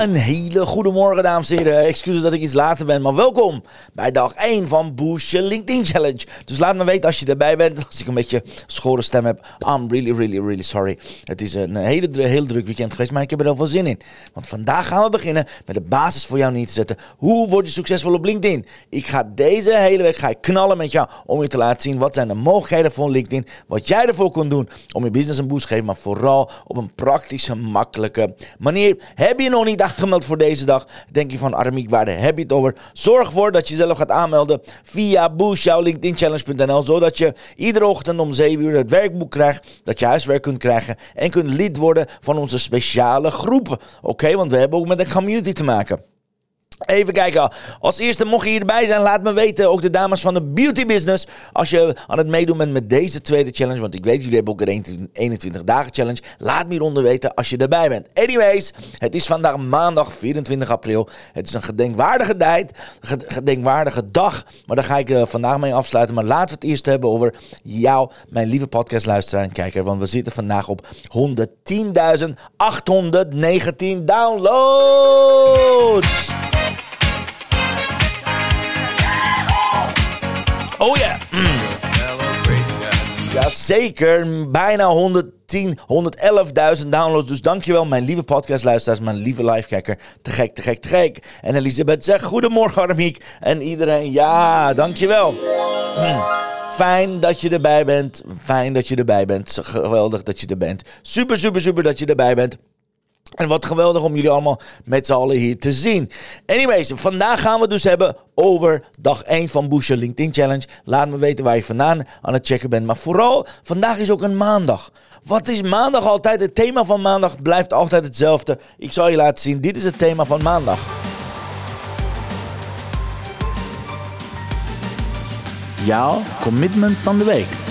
Een hele goede morgen, dames en heren. Excuses dat ik iets later ben, maar welkom bij dag 1 van Your LinkedIn Challenge. Dus laat me weten als je erbij bent. Als ik een beetje schore stem heb, I'm really, really, really sorry. Het is een hele, heel druk weekend geweest, maar ik heb er wel veel zin in. Want vandaag gaan we beginnen met de basis voor jou neer te zetten. Hoe word je succesvol op LinkedIn? Ik ga deze hele week ga ik knallen met jou om je te laten zien wat zijn de mogelijkheden van LinkedIn. Wat jij ervoor kunt doen om je business een boost te geven, maar vooral op een praktische, makkelijke manier. Heb je nog niet aangemeld voor deze dag? Denk je van Armiek, waar heb je het over? Zorg ervoor dat je zelf gaat aanmelden via boostjouwlinkedinchallenge.nl zodat je iedere ochtend om 7 uur het werkboek krijgt, dat je huiswerk kunt krijgen en kunt lid worden van onze speciale groepen. Oké, want we hebben ook met een community te maken. Even kijken. Als eerste, mocht je hierbij zijn, laat me weten. Ook de dames van de beauty business. Als je aan het meedoen bent met deze tweede challenge. Want ik weet, jullie hebben ook een 21 dagen challenge. Laat me hieronder weten als je erbij bent. Anyways, het is vandaag maandag 24 april. Het is een gedenkwaardige tijd. Gedenkwaardige dag. Maar daar ga ik uh, vandaag mee afsluiten. Maar laten we het eerst hebben over jou, mijn lieve podcastluisteraar en kijker. Want we zitten vandaag op 110.819 downloads. Jazeker, bijna 110, 111.000 downloads. Dus dankjewel, mijn lieve podcastluisteraars, mijn lieve livekijker. Te gek, te gek, te gek. En Elisabeth zegt, goedemorgen Armiek. En iedereen, ja, dankjewel. Mm. Fijn dat je erbij bent. Fijn dat je erbij bent. Geweldig dat je er bent. Super, super, super dat je erbij bent. En wat geweldig om jullie allemaal met z'n allen hier te zien. Anyways, vandaag gaan we dus hebben over dag 1 van Booster LinkedIn Challenge. Laat me weten waar je vandaan aan het checken bent. Maar vooral, vandaag is ook een maandag. Wat is maandag altijd? Het thema van maandag blijft altijd hetzelfde. Ik zal je laten zien. Dit is het thema van maandag. Jouw commitment van de week.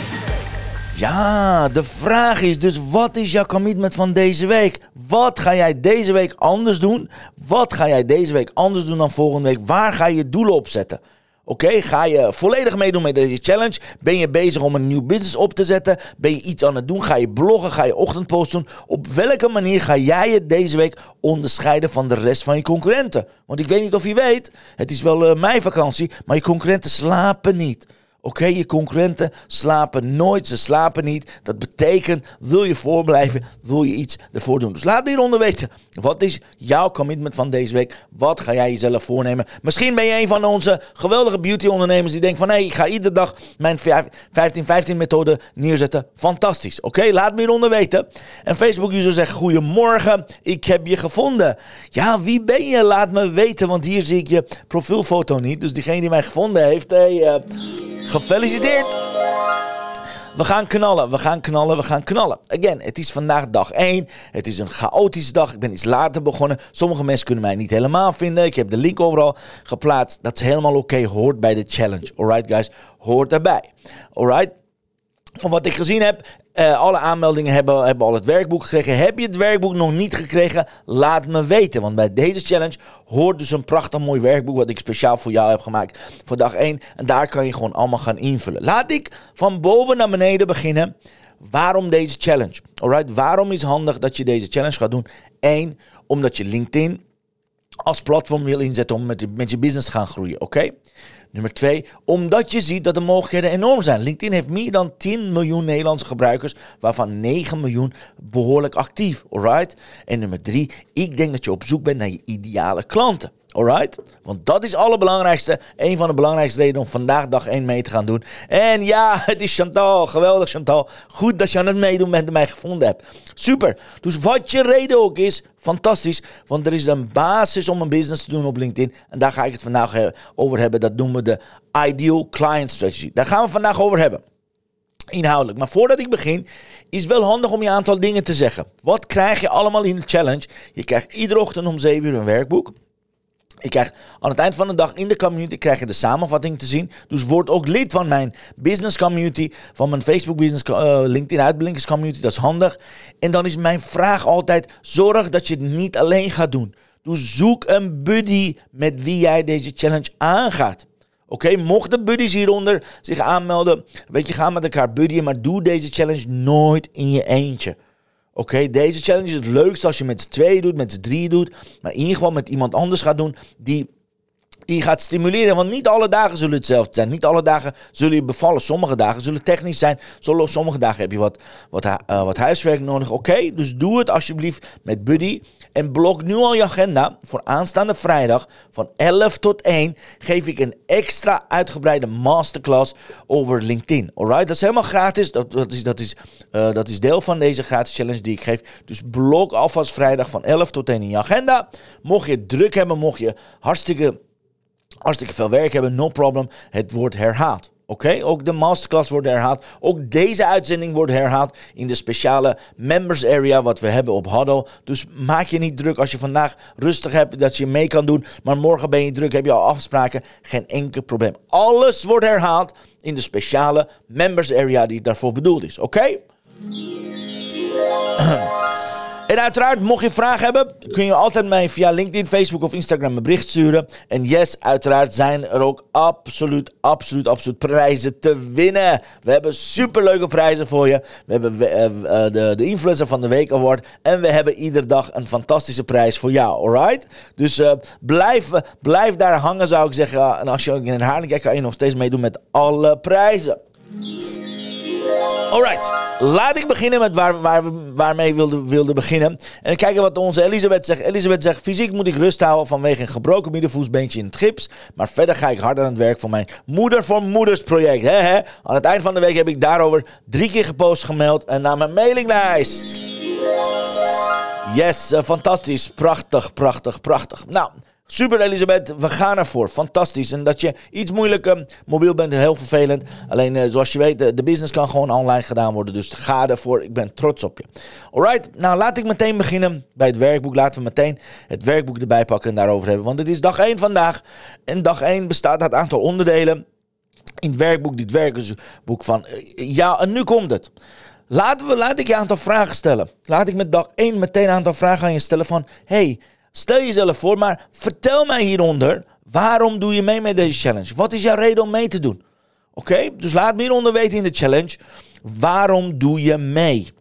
Ja, de vraag is dus: wat is jouw commitment van deze week? Wat ga jij deze week anders doen? Wat ga jij deze week anders doen dan volgende week? Waar ga je doelen op zetten? Oké, ga je volledig meedoen met deze challenge? Ben je bezig om een nieuw business op te zetten? Ben je iets aan het doen? Ga je bloggen? Ga je ochtendpost doen? Op welke manier ga jij je deze week onderscheiden van de rest van je concurrenten? Want ik weet niet of je weet, het is wel uh, mijn vakantie, maar je concurrenten slapen niet. Oké, je concurrenten slapen nooit, ze slapen niet. Dat betekent, wil je voorblijven, wil je iets ervoor doen. Dus laat me hieronder weten, wat is jouw commitment van deze week? Wat ga jij jezelf voornemen? Misschien ben je een van onze geweldige beauty ondernemers die denkt van... hé, ik ga iedere dag mijn 15-15 methode neerzetten. Fantastisch, oké? Laat me hieronder weten. En Facebook-user zegt, goedemorgen, ik heb je gevonden. Ja, wie ben je? Laat me weten, want hier zie ik je profielfoto niet. Dus diegene die mij gevonden heeft, hey, uh, Gefeliciteerd! We gaan knallen, we gaan knallen, we gaan knallen. Again, het is vandaag dag 1. Het is een chaotische dag. Ik ben iets later begonnen. Sommige mensen kunnen mij niet helemaal vinden. Ik heb de link overal geplaatst. Dat is helemaal oké. Hoort bij de challenge. Alright, guys? Hoort erbij. Alright? Van wat ik gezien heb, uh, alle aanmeldingen hebben, hebben al het werkboek gekregen. Heb je het werkboek nog niet gekregen? Laat me weten. Want bij deze challenge hoort dus een prachtig mooi werkboek. Wat ik speciaal voor jou heb gemaakt voor dag 1. En daar kan je gewoon allemaal gaan invullen. Laat ik van boven naar beneden beginnen. Waarom deze challenge? Alright, waarom is handig dat je deze challenge gaat doen? Eén, omdat je LinkedIn als platform wil inzetten om met met je business te gaan groeien. Oké? Nummer twee, omdat je ziet dat de mogelijkheden enorm zijn. LinkedIn heeft meer dan 10 miljoen Nederlandse gebruikers, waarvan 9 miljoen behoorlijk actief. Alright? En nummer drie, ik denk dat je op zoek bent naar je ideale klanten. Alright? Want dat is het allerbelangrijkste. Een van de belangrijkste redenen om vandaag dag 1 mee te gaan doen. En ja, het is Chantal. Geweldig Chantal. Goed dat je aan het meedoen bent en mij gevonden hebt. Super. Dus wat je reden ook is, fantastisch. Want er is een basis om een business te doen op LinkedIn. En daar ga ik het vandaag over hebben. Dat noemen we de Ideal Client Strategy. Daar gaan we vandaag over hebben. inhoudelijk. Maar voordat ik begin, is wel handig om je aantal dingen te zeggen. Wat krijg je allemaal in de challenge? Je krijgt iedere ochtend om 7 uur een werkboek. Ik krijg aan het eind van de dag in de community krijg je de samenvatting te zien. Dus word ook lid van mijn business community, van mijn Facebook business, uh, LinkedIn uitblinkers community. Dat is handig. En dan is mijn vraag altijd: zorg dat je het niet alleen gaat doen. Dus zoek een buddy met wie jij deze challenge aangaat. Oké, mochten buddies hieronder zich aanmelden, weet je, ga met elkaar buddyen, maar doe deze challenge nooit in je eentje. Oké, deze challenge is het leukste als je met z'n twee doet, met z'n drie doet, maar in ieder geval met iemand anders gaat doen die die gaat stimuleren. Want niet alle dagen zullen hetzelfde zijn. Niet alle dagen zullen je bevallen. Sommige dagen zullen technisch zijn. Sommige dagen heb je wat, wat, uh, wat huiswerk nodig. Oké, dus doe het alsjeblieft met Buddy. En blok nu al je agenda. Voor aanstaande vrijdag van 11 tot 1 geef ik een extra uitgebreide masterclass over LinkedIn. Alright, dat is helemaal gratis. Dat, dat, is, dat, is, uh, dat is deel van deze gratis challenge die ik geef. Dus blok alvast vrijdag van 11 tot 1 in je agenda. Mocht je druk hebben, mocht je hartstikke hartstikke veel werk hebben, no problem. Het wordt herhaald. Oké, ook de masterclass wordt herhaald. Ook deze uitzending wordt herhaald in de speciale members area wat we hebben op Huddle. Dus maak je niet druk als je vandaag rustig hebt dat je mee kan doen. Maar morgen ben je druk, heb je al afspraken. Geen enkel probleem. Alles wordt herhaald in de speciale members area die daarvoor bedoeld is. Oké? En uiteraard, mocht je vragen hebben, kun je altijd mij via LinkedIn, Facebook of Instagram een bericht sturen. En yes, uiteraard zijn er ook absoluut, absoluut, absoluut prijzen te winnen. We hebben superleuke prijzen voor je. We hebben uh, de, de Influencer van de Week Award. En we hebben iedere dag een fantastische prijs voor jou, alright? Dus uh, blijf, blijf daar hangen, zou ik zeggen. En als je in Haarlem kijkt, kan je nog steeds meedoen met alle prijzen. Alright, laat ik beginnen met waar, waar, waarmee ik wilde, wilde beginnen. En kijken wat onze Elisabeth zegt. Elisabeth zegt, fysiek moet ik rust houden vanwege een gebroken middenvoetsbeentje in het gips. Maar verder ga ik hard aan het werk voor mijn Moeder voor Moeders project. He. Aan het eind van de week heb ik daarover drie keer gepost gemeld en naar mijn mailinglijst. Yes, uh, fantastisch. Prachtig, prachtig, prachtig. Nou, Super Elisabeth, we gaan ervoor. Fantastisch. En dat je iets moeilijker mobiel bent, heel vervelend. Alleen uh, zoals je weet, de, business kan gewoon online gedaan worden. Dus ga ervoor. Ik ben trots op je. Alright, nou laat ik meteen beginnen bij het werkboek. Laten we meteen het werkboek erbij pakken en daarover hebben. Want het is dag 1 vandaag. En dag 1 bestaat uit een aantal onderdelen. In het werkboek, dit werkboek van uh, ja, en nu komt het. Laten we, laat ik je een aantal vragen stellen. Laat ik met dag 1 meteen een aantal vragen aan je stellen van... Hey, Stel jezelf voor, maar vertel mij hieronder, waarom doe je mee met deze challenge? Wat is jouw reden om mee te doen? Oké, dus laat me hieronder weten in de challenge, waarom doe je mee?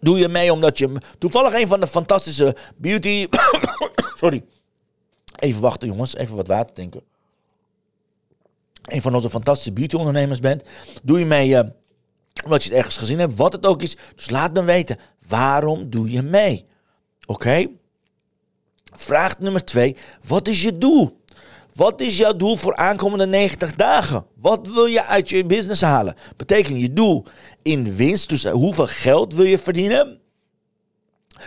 Doe je mee omdat je toevallig een van de fantastische beauty... Sorry. Even wachten jongens, even wat water drinken. Een van onze fantastische beauty ondernemers bent. Doe je mee... Uh, omdat je het ergens gezien hebt, wat het ook is. Dus laat me weten, waarom doe je mee? Oké? Vraag nummer twee, wat is je doel? Wat is jouw doel voor aankomende 90 dagen? Wat wil je uit je business halen? Betekent je doel in winst, dus hoeveel geld wil je verdienen?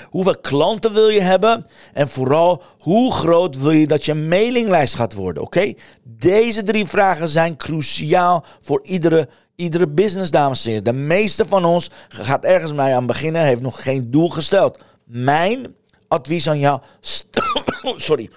Hoeveel klanten wil je hebben? En vooral, hoe groot wil je dat je mailinglijst gaat worden? Oké? Deze drie vragen zijn cruciaal voor iedere, iedere business, dames en heren. De meeste van ons gaat ergens mee aan beginnen, heeft nog geen doel gesteld. Mijn advies aan jou. Sorry.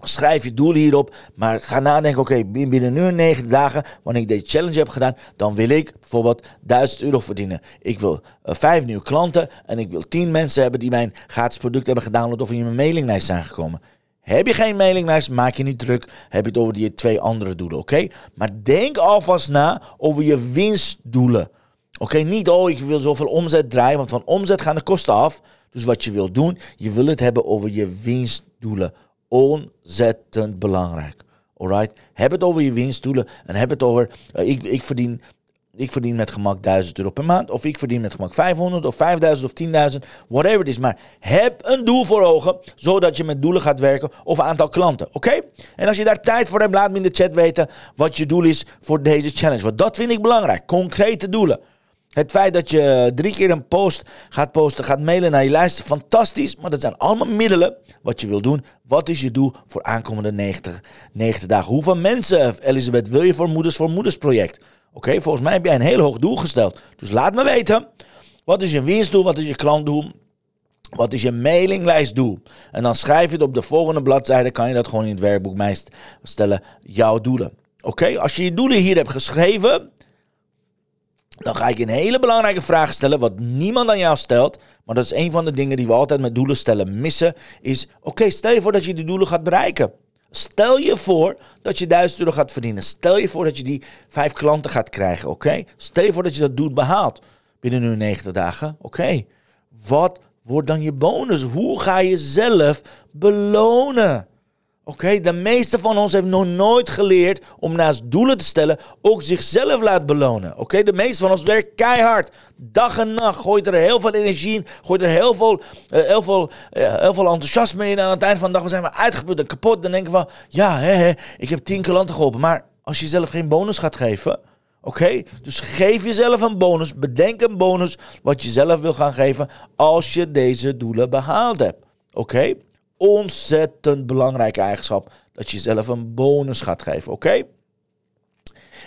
Schrijf je doelen hierop, maar ga nadenken, oké, binnen nu negen dagen, wanneer ik deze challenge heb gedaan, dan wil ik bijvoorbeeld 1000 euro verdienen. Ik wil uh, vijf nieuwe klanten en ik wil 10 mensen hebben die mijn gratis product hebben gedownload of in mijn mailinglijst zijn gekomen. Heb je geen mailinglijst, maak je niet druk. Heb je het over die twee andere doelen, oké? Maar denk alvast na over je winstdoelen. Oké, niet, oh, ik wil zoveel omzet draaien, want van omzet gaan de kosten af. Dus wat je wil doen, je wil het hebben over je winstdoelen. Ontzettend belangrijk. Alright? Heb het over je winstdoelen en heb het over, uh, ik, ik, verdien, ik verdien met gemak 1000 euro per maand. Of ik verdien met gemak 500 of 5000 of 10.000. Whatever het is. Maar heb een doel voor ogen, zodat je met doelen gaat werken of aantal klanten. Oké? En als je daar tijd voor hebt, laat me in de chat weten wat je doel is voor deze challenge. Want dat vind ik belangrijk. Concrete doelen. Het feit dat je drie keer een post gaat posten, gaat mailen naar je lijst, fantastisch. Maar dat zijn allemaal middelen wat je wil doen. Wat is je doel voor aankomende 90, 90 dagen? Hoeveel mensen, Elisabeth, wil je voor Moeders voor Moeders project? Oké, volgens mij heb jij een heel hoog doel gesteld. Dus laat me weten. Wat is je winstdoel? Wat is je klantdoel? Wat is je mailinglijstdoel? En dan schrijf je het op de volgende bladzijde. Kan je dat gewoon in het werkboek mij stellen. Jouw doelen. Oké, als je je doelen hier hebt geschreven. Dan ga ik een hele belangrijke vraag stellen. Wat niemand aan jou stelt. Maar dat is een van de dingen die we altijd met doelen stellen missen. Is oké, stel je voor dat je die doelen gaat bereiken. Stel je voor dat je 1000 euro gaat verdienen. Stel je voor dat je die vijf klanten gaat krijgen. Oké? Stel je voor dat je dat doel behaalt binnen nu 90 dagen. Oké. Wat wordt dan je bonus? Hoe ga je zelf belonen? Oké, de meeste van ons heeft nog nooit geleerd om naast doelen te stellen ook zichzelf laat belonen. Oké, de meeste van ons werkt keihard. Dag en nacht. Gooit er heel veel energie in. Gooit er heel veel, uh, heel veel, uh, heel veel enthousiasme in. En aan het eind van de dag zijn we uitgeput en kapot. Dan denken we van, ja, hè, hè, ik heb tien klanten geholpen. Maar als je zelf geen bonus gaat geven... Oké, dus geef jezelf een bonus. Bedenk een bonus wat je zelf wil gaan geven als je deze doelen behaald hebt. Oké, ontzettend belangrijke eigenschap dat je jezelf een bonus gaat geven. Oké?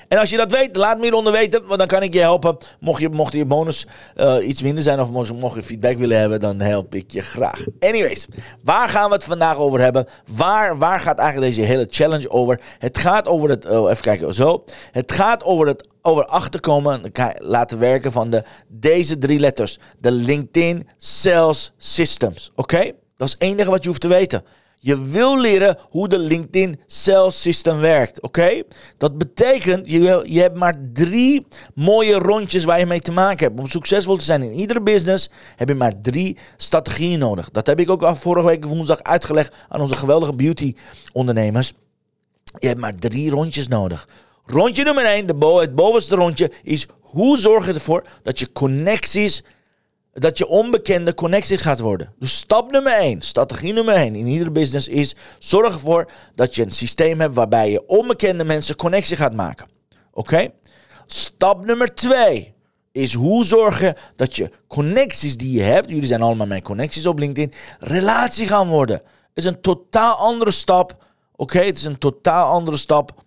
En als je dat weet, laat me hieronder weten, want dan kan ik je helpen. Mocht je, mocht je bonus uh, iets minder zijn of mocht, mocht je feedback willen hebben, dan help ik je graag. Anyways, waar gaan we het vandaag over hebben? Waar, waar gaat eigenlijk deze hele challenge over? Het gaat over het, oh, even kijken, zo. Het gaat over het over achterkomen, laten werken van de, deze drie letters. De LinkedIn Sales Systems, oké? Dat is het enige wat je hoeft te weten. Je wil leren hoe de LinkedIn Sales System werkt. Oké? Dat betekent, je, je hebt maar drie mooie rondjes waar je mee te maken hebt. Om succesvol te zijn in iedere business heb je maar drie strategieën nodig. Dat heb ik ook al vorige week woensdag uitgelegd aan onze geweldige beauty ondernemers. Je hebt maar drie rondjes nodig. Rondje nummer 1, de het bovenste rondje, is hoe zorg je ervoor dat je connecties dat je onbekende connecties gaat worden. Dus stap nummer 1, strategie nummer 1 in iedere business is: zorg ervoor dat je een systeem hebt waarbij je onbekende mensen connectie gaat maken. Oké? Stap nummer 2 is hoe zorgen dat je connecties die je hebt, jullie zijn allemaal mijn connecties op LinkedIn, relatie gaan worden. Het is een totaal andere stap. Oké, het is een totaal andere stap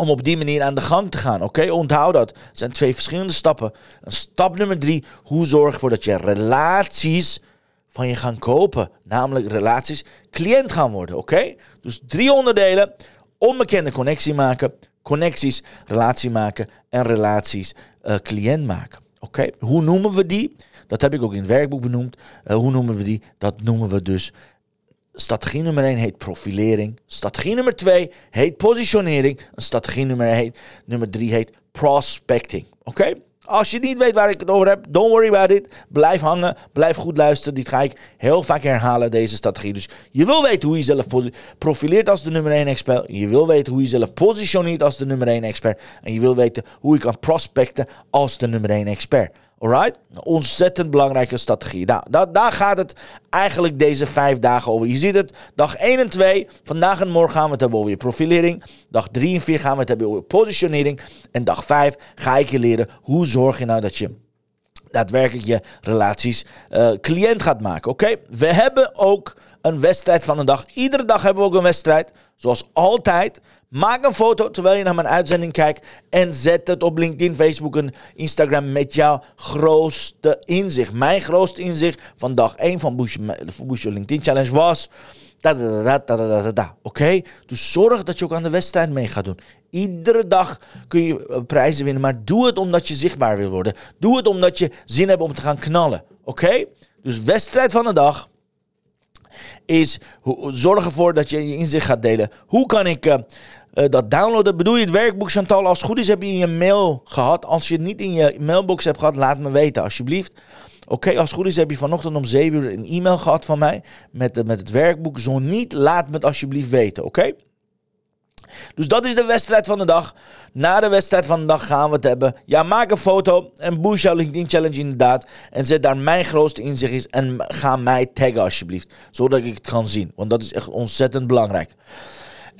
om op die manier aan de gang te gaan. Oké, onthoud dat. Het zijn twee verschillende stappen. stap nummer drie, hoe zorg ervoor dat je relaties van je gaan kopen. Namelijk relaties cliënt gaan worden. Oké, dus drie onderdelen. Onbekende connectie maken, connecties, relatie maken en relaties uh, cliënt maken. Oké, hoe noemen we die? Dat heb ik ook in het werkboek benoemd. Uh, hoe noemen we die? Dat noemen we dus strategie nummer 1 heet profilering. Strategie nummer 2 heet positionering. En strategie nummer, 1, nummer 3 heet prospecting. Oké? Als je niet weet waar ik het over heb, don't worry about it. Blijf hangen, blijf goed luisteren. Dit ga ik heel vaak herhalen, deze strategie. Dus je wil weten hoe je jezelf profileert als de nummer 1 expert. Je wil weten hoe je jezelf positioneert als de nummer 1 expert. En je wil weten hoe je kan prospecten als de nummer 1 expert. Alright? Ontzettend belangrijke strategie. Nou, daar, gaat het eigenlijk deze vijf dagen over. Je ziet het, dag 1 en 2. Vandaag en morgen gaan we het hebben over je profilering. Dag 3 en 4 gaan we het hebben over positionering. En dag 5 ga ik je leren hoe zorg je nou dat je daadwerkelijk je relaties uh, cliënt gaat maken. Oké? We hebben ook een wedstrijd van de dag. Iedere dag hebben we ook een wedstrijd. Zoals altijd. Maak een foto terwijl je naar mijn uitzending kijkt en zet het op LinkedIn, Facebook en Instagram met jouw grootste inzicht. Mijn grootste inzicht van dag 1 van Bush, Bush LinkedIn Challenge was... Oké? Dus zorg dat je ook aan de wedstrijd mee gaat doen. Iedere dag kun je eh, prijzen winnen, maar doe het omdat je zichtbaar wil worden. Doe het omdat je zin hebt om te gaan knallen. Oké? Dus wedstrijd van de dag is zorg ervoor dat je je inzicht gaat delen. Hoe kan ik uh, uh, dat downloaden? Bedoel je het werkboek Chantal? Als het goed is heb je in je mail gehad. Als je het niet in je mailbox hebt gehad, laat me weten alsjeblieft. Oké, als het goed is heb je vanochtend om 7 uur een e-mail gehad van mij met, uh, met het werkboek. Zo niet, laat me het alsjeblieft weten, oké? Dus dat is de wedstrijd van de dag. Na de wedstrijd van de dag gaan we het hebben. Ja, maak een foto en boost jouw LinkedIn Challenge inderdaad. En zet daar mijn grootste inzicht is. En ga mij taggen alsjeblieft. Zodat ik het kan zien. Want dat is echt ontzettend belangrijk.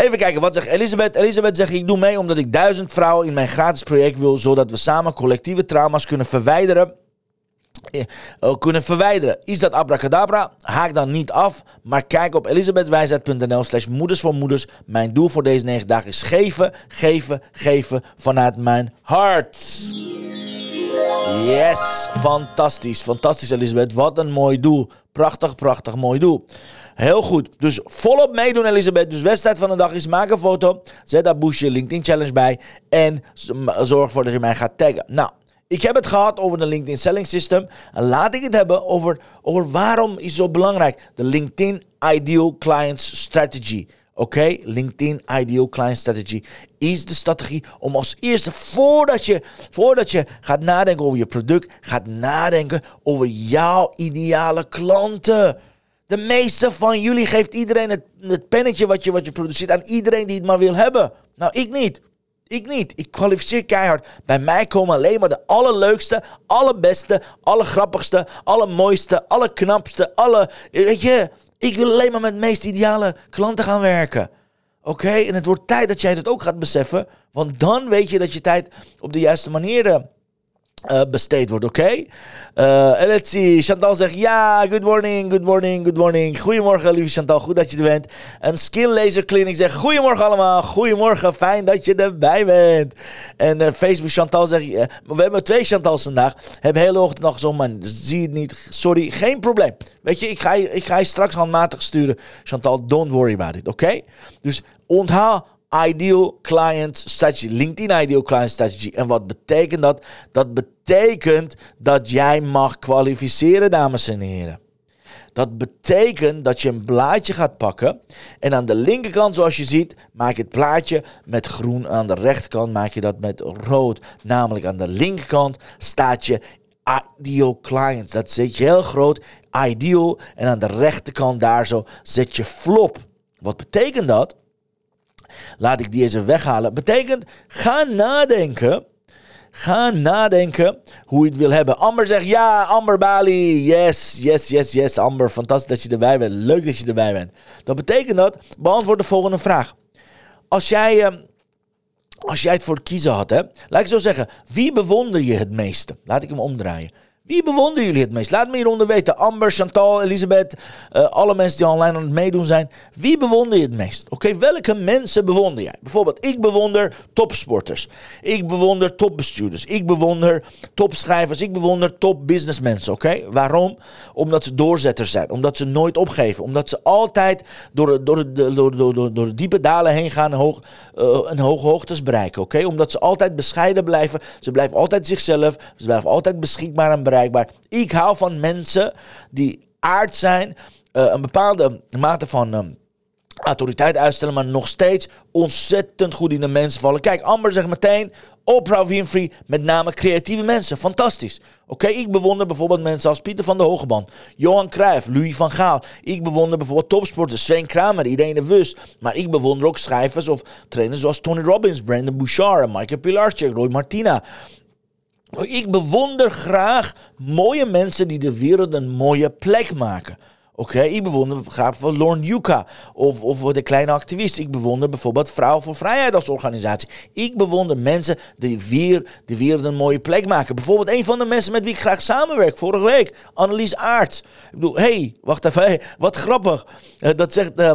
Even kijken, wat zegt Elisabeth? Elisabeth zegt, ik doe mee omdat ik duizend vrouwen in mijn gratis project wil. Zodat we samen collectieve trauma's kunnen verwijderen uh, kunnen verwijderen. Is dat abracadabra? Haak dan niet af, maar kijk op elisabethwijsheid.nl slash moeders voor moeders. Mijn doel voor deze negen dagen is geven, geven, geven vanuit mijn hart. Yes, fantastisch, fantastisch Elisabeth. Wat een mooi doel. Prachtig, prachtig mooi doel. Heel goed. Dus volop meedoen, Elisabeth. Dus wedstrijd van de dag is: maak een foto. Zet daar Boesje LinkedIn Challenge bij. En zorg ervoor dat je mij gaat taggen. Nou, ik heb het gehad over de LinkedIn Selling System. En laat ik het hebben over, over waarom is zo belangrijk. De LinkedIn Ideal Clients Strategy. Oké, LinkedIn Ideal Client Strategy is de strategie om als eerste, voordat je, voordat je gaat nadenken over je product, gaat nadenken over jouw ideale klanten. De meeste van jullie geeft iedereen het, het pennetje wat je, wat je produceert aan iedereen die het maar wil hebben. Nou, ik niet. Ik niet. Ik kwalificeer keihard. Bij mij komen alleen maar de allerleukste, allerbeste, allergrappigste, allermooiste, allerknapste, alle... Weet je, ik wil alleen maar met de meest ideale klanten gaan werken. Oké? En het wordt tijd dat jij dat ook gaat beseffen. Want dan weet je dat je tijd op de juiste manier eh, uh, besteed wordt, oké? Okay? Uh, let's see. Chantal zegt ja, good morning, good morning, good morning. Goedemorgen, lieve Chantal, goed dat je er bent. Een Skin Laser Clinic zegt goedemorgen allemaal, goedemorgen, fijn dat je erbij bent. En uh, Facebook Chantal zegt, we hebben twee Chantals vandaag. Hebben hele ochtend nog gezond, maar zie het niet. Sorry, geen probleem. Weet je, ik ga je, ik ga je straks handmatig sturen. Chantal, don't worry about it, oké? Dus onthaal Ideal Client Strategy. LinkedIn Ideal Client Strategy. En wat betekent dat? Dat betekent dat jij mag kwalificeren, dames en heren. Dat betekent dat je een blaadje gaat pakken. En aan de linkerkant, zoals je ziet, maak je het plaatje met groen. Aan de rechterkant maak je dat met rood. Namelijk aan de linkerkant staat je Ideal Clients. Dat zet je heel groot. Ideal. En aan de rechterkant daar zo zet je flop. Wat betekent dat? Laat ik die eens weghalen. Betekent, ga nadenken. Ga nadenken hoe je het wil hebben. Amber zegt ja, Amber Bali. Yes, yes, yes, yes, Amber. Fantastisch dat je erbij bent. Leuk dat je erbij bent. Dat betekent dat, beantwoord de volgende vraag. Als jij, ehm, als jij het voor het kiezen had, hè, laat ik zo zeggen, wie bewonder je het meeste? Laat ik hem omdraaien. Wie bewonderen jullie het meest? Laat me hieronder weten. Amber, Chantal, Elisabeth, uh, alle mensen die online aan het meedoen zijn. Wie bewonder je het meest? Oké, welke mensen bewonder jij? Bijvoorbeeld, ik bewonder topsporters. Ik bewonder topbestuurders. Ik bewonder topschrijvers. Ik bewonder topbusinessmensen. Oké, waarom? Omdat ze doorzetters zijn. Omdat ze nooit opgeven. Omdat ze altijd door, door, door, door, door, door diepe dalen heen gaan en hoog, uh, hoge hoogtes bereiken. Oké, omdat ze altijd bescheiden blijven. Ze blijven altijd zichzelf. Ze blijven altijd beschikbaar en bereikbaar. Ik hou van mensen die aard zijn, uh, een bepaalde mate van um, autoriteit uitstellen, maar nog steeds ontzettend goed in de mensen vallen. Kijk, Amber zegt meteen, Oprah Winfrey, met name creatieve mensen. Fantastisch. Oké, ik bewonder bijvoorbeeld mensen als Pieter van der Hogeband, Johan Cruijff, Louis van Gaal. Ik bewonder bijvoorbeeld topsporters, Sven Kramer, Irene Wust. Maar ik bewonder ook schrijvers of trainers zoals Tony Robbins, Brandon Bouchard, Michael Pilarczyk, Roy Martina. Ik bewonder graag mooie mensen die de wereld een mooie plek maken. Oké, ik bewonder graag van Lorne Yucca of, of de kleine activist. Ik bewonder bijvoorbeeld Vrouw voor Vrijheid als organisatie. Ik bewonder mensen die weer de wereld een mooie plek maken. Bijvoorbeeld een van de mensen met wie ik graag samenwerk vorige week, Annelies Aarts. Ik bedoel, hé, hey, wacht even, wat grappig. Uh, dat zegt... Uh,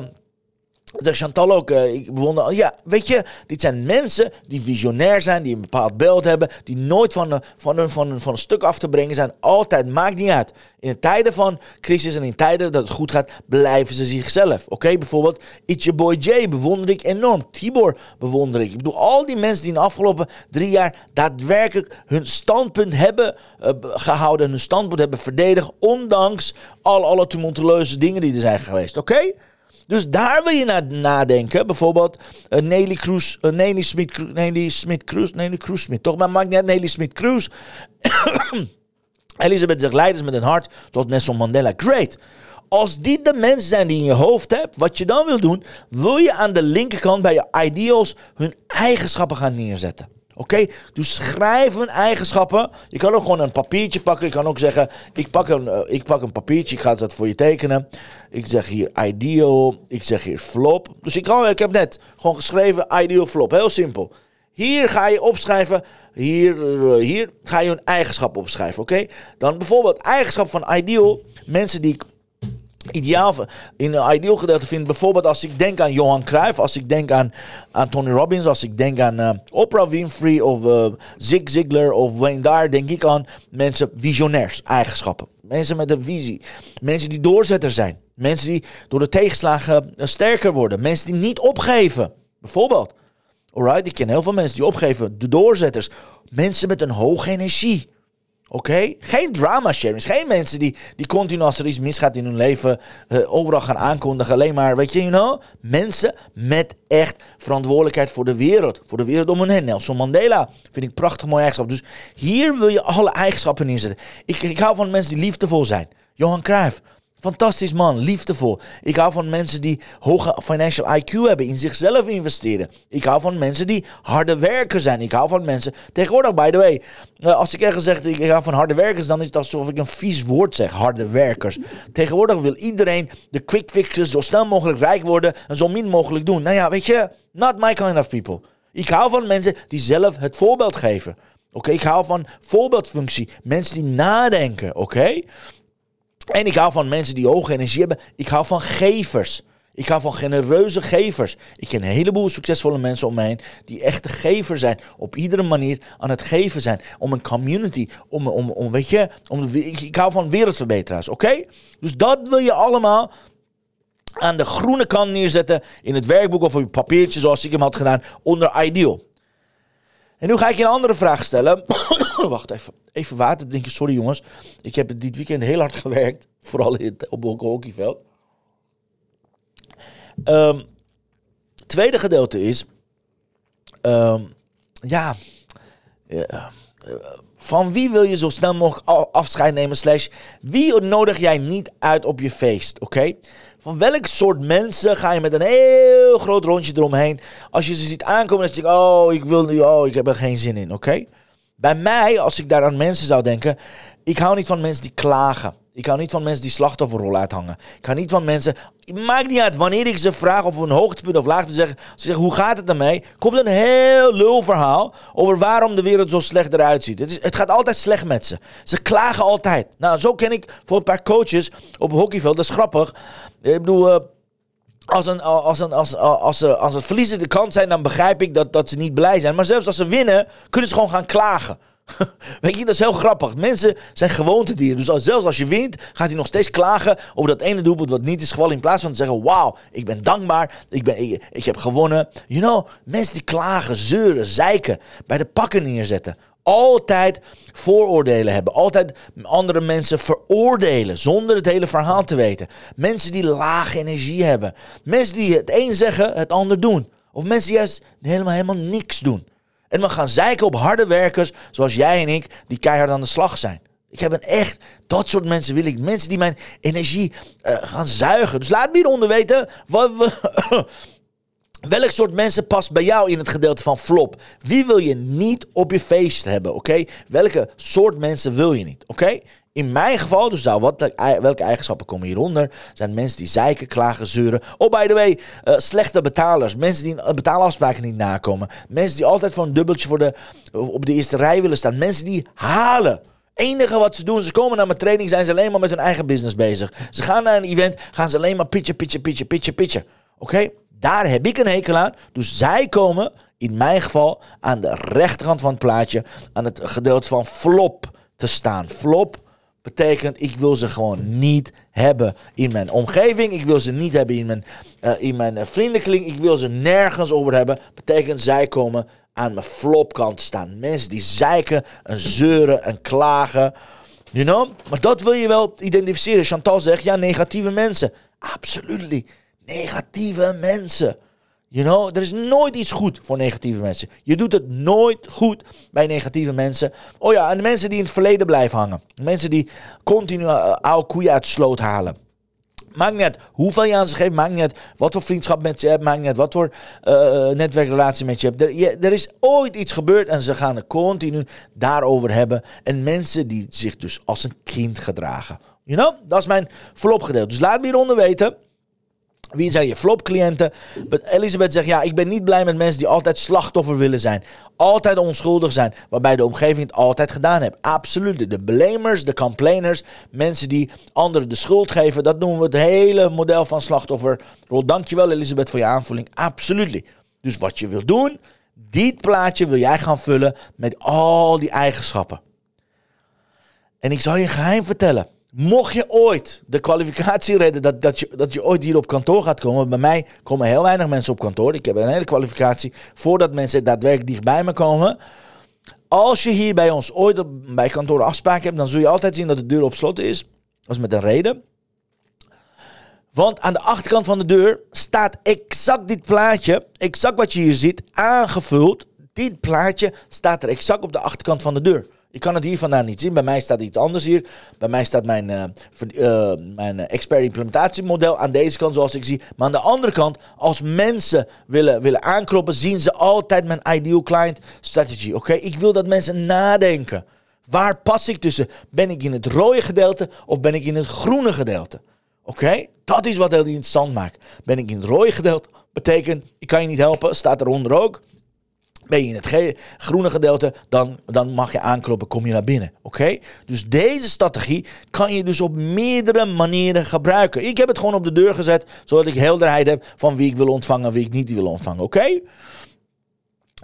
Zegt Chantal ook, uh, ik bewonder. Ja, weet je, dit zijn mensen die visionair zijn, die een bepaald beeld hebben, die nooit van, een, van, een, van, een, van een stuk af te brengen zijn. Altijd, maakt niet uit. In tijden van crisis en in tijden dat het goed gaat, blijven ze zichzelf. Oké, bijvoorbeeld, It's Your Boy Jay bewonder ik enorm. Tibor bewonder ik. Ik bedoel, al die mensen die in de afgelopen drie jaar daadwerkelijk hun standpunt hebben uh, gehouden, hun standpunt hebben verdedigd, ondanks al alle tumultueuze dingen die er zijn geweest. Oké? Dus daar wil je naar nadenken. Bijvoorbeeld uh, Nelly Cruz, uh, Nelly Smit, Nelly Smit Cruz, Nelly Cruz Smit, toch? Maar maakt net Nelly Smit Cruz. Elisabeth zegt leiders met een hart, zoals Nelson Mandela. Great. Als dit de mensen zijn die in je hoofd hebt, wat je dan wil doen, wil je aan de linkerkant bij je ideals hun eigenschappen gaan neerzetten. Oké, dus schrijf hun eigenschappen. Je kan ook gewoon een papiertje pakken. Je kan ook zeggen, ik pak een, uh, ik pak een papiertje, ik ga dat voor je tekenen. Ik zeg hier ideal, ik zeg hier flop. Dus ik, kan, ik heb net gewoon geschreven ideal flop, heel simpel. Hier ga je opschrijven. Hier, eh, hier ga je een eigenschap opschrijven. Oké? Dan bijvoorbeeld eigenschap van ideal. Mensen die ideaal in een ideal gedeelte vind. Bijvoorbeeld als ik denk aan Johan Cruijff, als ik denk aan, aan Tony Robbins, als ik denk aan uh, Oprah Winfrey of uh, Zig Ziglar of Wayne Dyer, denk ik aan mensen visionairs, eigenschappen. Mensen met een visie. Mensen die doorzetter zijn. Mensen die door de tegenslagen sterker worden. Mensen die niet opgeven. Bijvoorbeeld. Alright, ik ken heel veel mensen die opgeven. De doorzetters. Mensen met een hoge energie. Oké? Geen drama sharings. Geen mensen die, die continu als er iets misgaat in hun leven uh, overal gaan aankondigen. Alleen maar, weet je, you know? Mensen met echt verantwoordelijkheid voor de wereld. Voor de wereld om hen heen. Nelson Mandela vind ik prachtig mooie eigenschap. Dus hier wil je alle eigenschappen inzetten. Ik, ik hou van mensen die liefdevol zijn. Johan Cruijff. Fantastisch man, liefdevol. Ik hou van mensen die hoge financial IQ hebben, in zichzelf investeren. Ik hou van mensen die harde werkers zijn. Ik hou van mensen. Tegenwoordig, by the way, eh, als ik ergens zeg ik hou van harde werkers, dan is het alsof ik een vies woord zeg. Harde werkers. Tegenwoordig wil iedereen de quick fixes zo snel mogelijk rijk worden en zo min mogelijk doen. Nou ja, weet je, not my kind of people. Ik hou van mensen die zelf het voorbeeld geven. Oké, ik hou van voorbeeldfunctie. Mensen die nadenken, oké? En ik hou van mensen die hoge energie hebben. Ik hou van gevers. Ik hou van genereuze gevers. Ik ken een heleboel succesvolle mensen om me heen die echte gevers zijn. Op iedere manier aan het geven zijn. Om een community, om, om, om weet je, om, ik, ik hou van wereldverbeteraars, oké? Dus dat wil je allemaal aan de groene kant neerzetten in het werkboek of op je papiertje zoals ik hem had gedaan onder Ideal. En nu ga ik je een andere vraag stellen. Wacht even. Even water. Sorry jongens. Ik heb dit weekend heel hard gewerkt. Vooral in, op het hockeyveld. Um, tweede gedeelte is... Um, ja... Uh, van wie wil je zo snel mogelijk afscheid nemen? Slash, wie nodig jij niet uit op je feest? Oké? Van welk soort mensen ga je met een heel groot rondje eromheen? Als je ze ziet aankomen, dan denk je, oh, ik wil nu, oh, ik heb er geen zin in, oké? Bij mij, als ik daar aan mensen zou denken, ik hou niet van mensen die klagen. Ik hou niet van mensen die slachtofferrol uithangen. Ik hou niet van mensen. Maakt niet uit wanneer ik ze vraag of een hoogtepunt of laagtepunt zeggen. Ze zeggen hoe gaat het ermee? Komt een heel lul verhaal over waarom de wereld zo slecht eruit ziet. Het, is, het gaat altijd slecht met ze. Ze klagen altijd. Nou, zo ken ik voor een paar coaches op hockeyveld. Dat is grappig. Ik bedoel. Uh, als, een, als, een, als, als, ze, als het verliezen de kant zijn, dan begrijp ik dat, dat ze niet blij zijn. Maar zelfs als ze winnen, kunnen ze gewoon gaan klagen. Weet je, dat is heel grappig. Mensen zijn gewoontedieren. Dus zelfs als je wint, gaat hij nog steeds klagen over dat ene doelpunt wat niet is gevallen. In plaats van te zeggen, wauw, ik ben dankbaar, ik, ben, ik, ik heb gewonnen. You know, mensen die klagen, zeuren, zeiken, bij de pakken neerzetten. Altijd vooroordelen hebben. Altijd andere mensen veroordelen zonder het hele verhaal te weten. Mensen die lage energie hebben. Mensen die het een zeggen, het ander doen. Of mensen die juist helemaal, helemaal niks doen. En we gaan zeiken op harde werkers zoals jij en ik, die keihard aan de slag zijn. Ik heb een echt, dat soort mensen wil ik. Mensen die mijn energie uh, gaan zuigen. Dus laat me hieronder weten Welk soort mensen past bij jou in het gedeelte van flop? Wie wil je niet op je feest hebben, oké? Welke soort mensen wil je niet, oké? In mijn geval, dus wat, welke eigenschappen komen hieronder? Zijn mensen die zeiken, klagen, zeuren. Oh, by the way, uh, slechte betalers. Mensen die betaalafspraken niet nakomen. Mensen die altijd voor een dubbeltje voor de, op de eerste rij willen staan. Mensen die halen enige wat ze doen, ze komen naar mijn training, zijn ze alleen maar met hun eigen business bezig. Ze gaan naar een event, gaan ze alleen maar pitchen, pitchen, pitchen, pitchen, pitchen. Oké? Daar heb ik een hekel aan. Dus zij komen, in mijn geval, aan de rechterkant van het plaatje, aan het gedeelte van flop te staan. Flop betekent, ik wil ze gewoon niet hebben in mijn omgeving. Ik wil ze niet hebben in mijn, uh, in mijn vriendenkring. Ik wil ze nergens over hebben. Betekent, zij komen aan mijn flopkant staan. Mensen die zeiken en zeuren en klagen. You know? Maar dat wil je wel identificeren. Chantal zegt, ja, negatieve mensen. Absoluut negatieve mensen. You know, er is nooit iets goed voor negatieve mensen. Je doet het nooit goed bij negatieve mensen. Oh ja, en de mensen die in het verleden blijven hangen. Mensen die continu oude koeien uit de sloot halen. Maakt niet uit hoeveel je aan ze geeft. Maakt niet uit wat voor vriendschap met je hebt. Maakt niet uit wat voor uh, netwerkrelatie met je hebt. Er, er, is ooit iets gebeurd en ze gaan het continu daarover hebben. En mensen die zich dus als een kind gedragen. You know, dat is mijn vooropgedeelte. Dus laat me hieronder weten Wie zijn je flop-cliënten? Elisabeth zegt, ja, ik ben niet blij met mensen die altijd slachtoffer willen zijn. Altijd onschuldig zijn, waarbij de omgeving het altijd gedaan heeft. Absoluut. De blamers, de complainers, mensen die anderen de schuld geven. Dat noemen we het hele model van slachtofferrol. Dankjewel Elisabeth voor je aanvulling. Absoluut. Dus wat je wil doen, dit plaatje wil jij gaan vullen met al die eigenschappen. En ik zal je een geheim vertellen. Mocht je ooit de kwalificatie redden dat, dat, je, dat je ooit hier op kantoor gaat komen. Bij mij komen heel weinig mensen op kantoor. Ik heb een hele kwalificatie voordat mensen daadwerkelijk dichtbij me komen. Als je hier bij ons ooit op, bij kantoor afspraak hebt, dan zul je altijd zien dat de deur op slot is. Dat is met een reden. Want aan de achterkant van de deur staat exact dit plaatje, exact wat je hier ziet, aangevuld. Dit plaatje staat er exact op de achterkant van de deur. Je kan het hier vandaan niet zien. Bij mij staat iets anders hier. Bij mij staat mijn, uh, uh, mijn expert implementatiemodel aan deze kant zoals ik zie. Maar aan de andere kant, als mensen willen, willen aankloppen, zien ze altijd mijn ideal client strategy. Oké, ik wil dat mensen nadenken. Waar pas ik tussen? Ben ik in het rode gedeelte of ben ik in het groene gedeelte? Oké, dat is wat heel interessant maakt. Ben ik in het rode gedeelte? Betekent, ik kan je niet helpen, staat eronder ook. Ben je in het groene gedeelte, dan, dan mag je aankloppen, kom je naar binnen. Oké? Dus deze strategie kan je dus op meerdere manieren gebruiken. Ik heb het gewoon op de deur gezet, zodat ik helderheid heb van wie ik wil ontvangen en wie ik niet wil ontvangen. Oké?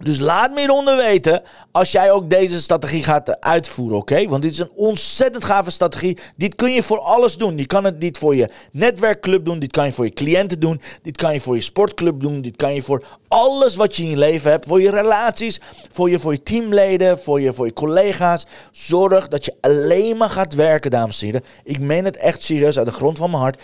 Dus laat me hieronder weten als jij ook deze strategie gaat uitvoeren, oké? Want dit is een ontzettend gave strategie. Dit kun je voor alles doen. Je kan het dit voor je netwerkclub doen, dit kan je voor je cliënten doen, dit kan je voor je sportclub doen, dit kan je voor alles wat je in je leven hebt, voor je relaties, voor je, voor je teamleden, voor je, voor je collega's. Zorg dat je alleen maar gaat werken, dames en heren. Ik meen het echt serieus uit de grond van mijn hart.